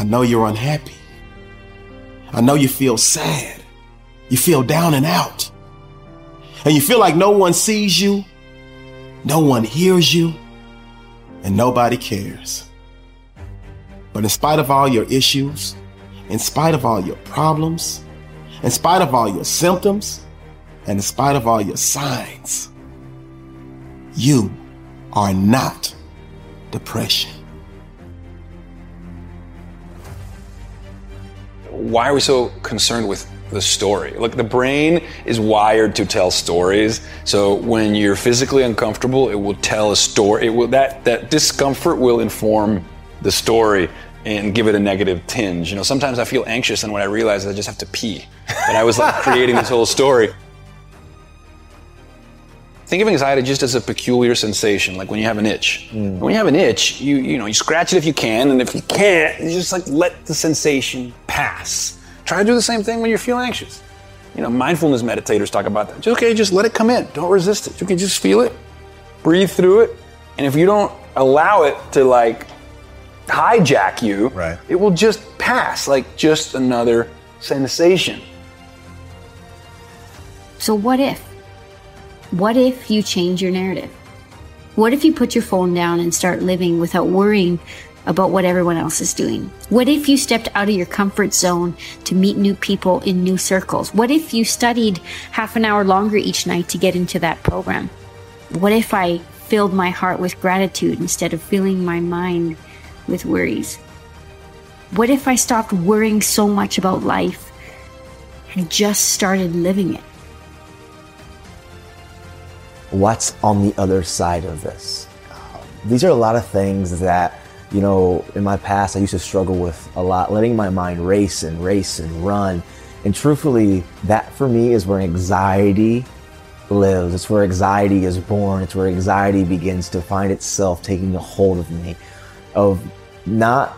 I know you're unhappy. I know you feel sad. You feel down and out. And you feel like no one sees you, no one hears you, and nobody cares. But in spite of all your issues, in spite of all your problems, in spite of all your symptoms, and in spite of all your signs, you are not depression. Why are we so concerned with the story? Look, the brain is wired to tell stories. So when you're physically uncomfortable, it will tell a story. It will that that discomfort will inform the story and give it a negative tinge. You know, sometimes I feel anxious, and when I realize I just have to pee, that I was like creating this whole story. Think of anxiety just as a peculiar sensation, like when you have an itch. Mm. When you have an itch, you you know you scratch it if you can, and if you can't, you just like let the sensation pass. Try to do the same thing when you feel anxious. You know, mindfulness meditators talk about that. Just, okay, just let it come in. Don't resist it. You can just feel it, breathe through it, and if you don't allow it to like hijack you, right. it will just pass like just another sensation. So what if? What if you change your narrative? What if you put your phone down and start living without worrying about what everyone else is doing? What if you stepped out of your comfort zone to meet new people in new circles? What if you studied half an hour longer each night to get into that program? What if I filled my heart with gratitude instead of filling my mind with worries? What if I stopped worrying so much about life and just started living it? What's on the other side of this. Um, these are a lot of things that, you know, in my past I used to struggle with a lot, letting my mind race and race and run. And truthfully, that for me is where anxiety lives. It's where anxiety is born. It's where anxiety begins to find itself taking a hold of me, of not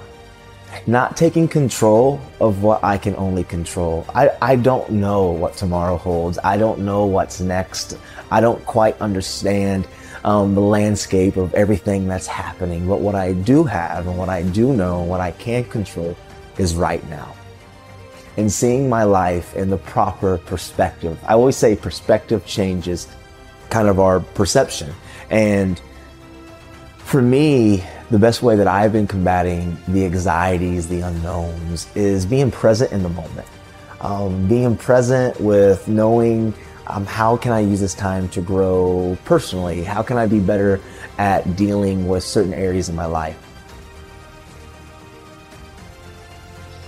not taking control of what I can only control. I, I don't know what tomorrow holds. I don't know what's next. I don't quite understand um, the landscape of everything that's happening. But what I do have and what I do know, and what I can control is right now. And seeing my life in the proper perspective. I always say perspective changes kind of our perception. And for me, the best way that I've been combating the anxieties, the unknowns, is being present in the moment. Um, being present with knowing um, how can I use this time to grow personally? How can I be better at dealing with certain areas in my life?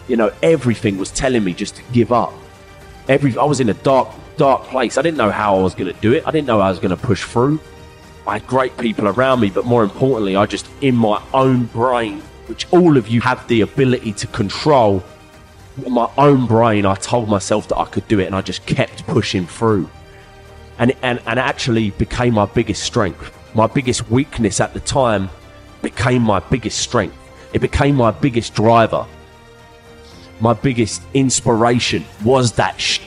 You know, everything was telling me just to give up. Every I was in a dark, dark place. I didn't know how I was going to do it. I didn't know I was going to push through. I had great people around me, but more importantly, I just in my own brain, which all of you have the ability to control. In my own brain, I told myself that I could do it, and I just kept pushing through. And and and actually became my biggest strength. My biggest weakness at the time became my biggest strength. It became my biggest driver. My biggest inspiration was that. Sh-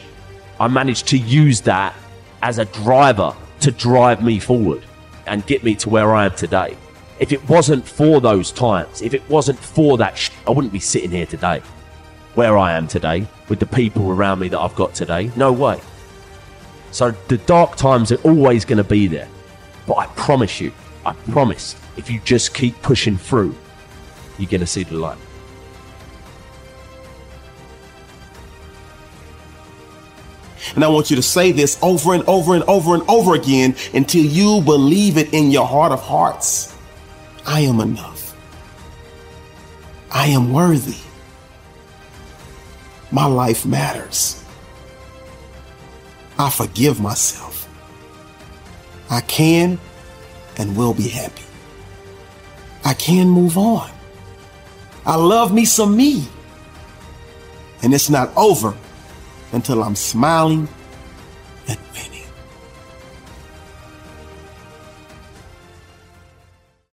I managed to use that as a driver to drive me forward and get me to where I am today. If it wasn't for those times, if it wasn't for that, sh- I wouldn't be sitting here today, where I am today, with the people around me that I've got today. No way. So the dark times are always going to be there. But I promise you, I promise, if you just keep pushing through, you're going to see the light. And I want you to say this over and over and over and over again until you believe it in your heart of hearts. I am enough. I am worthy. My life matters. I forgive myself. I can and will be happy. I can move on. I love me some me. And it's not over until I'm smiling and.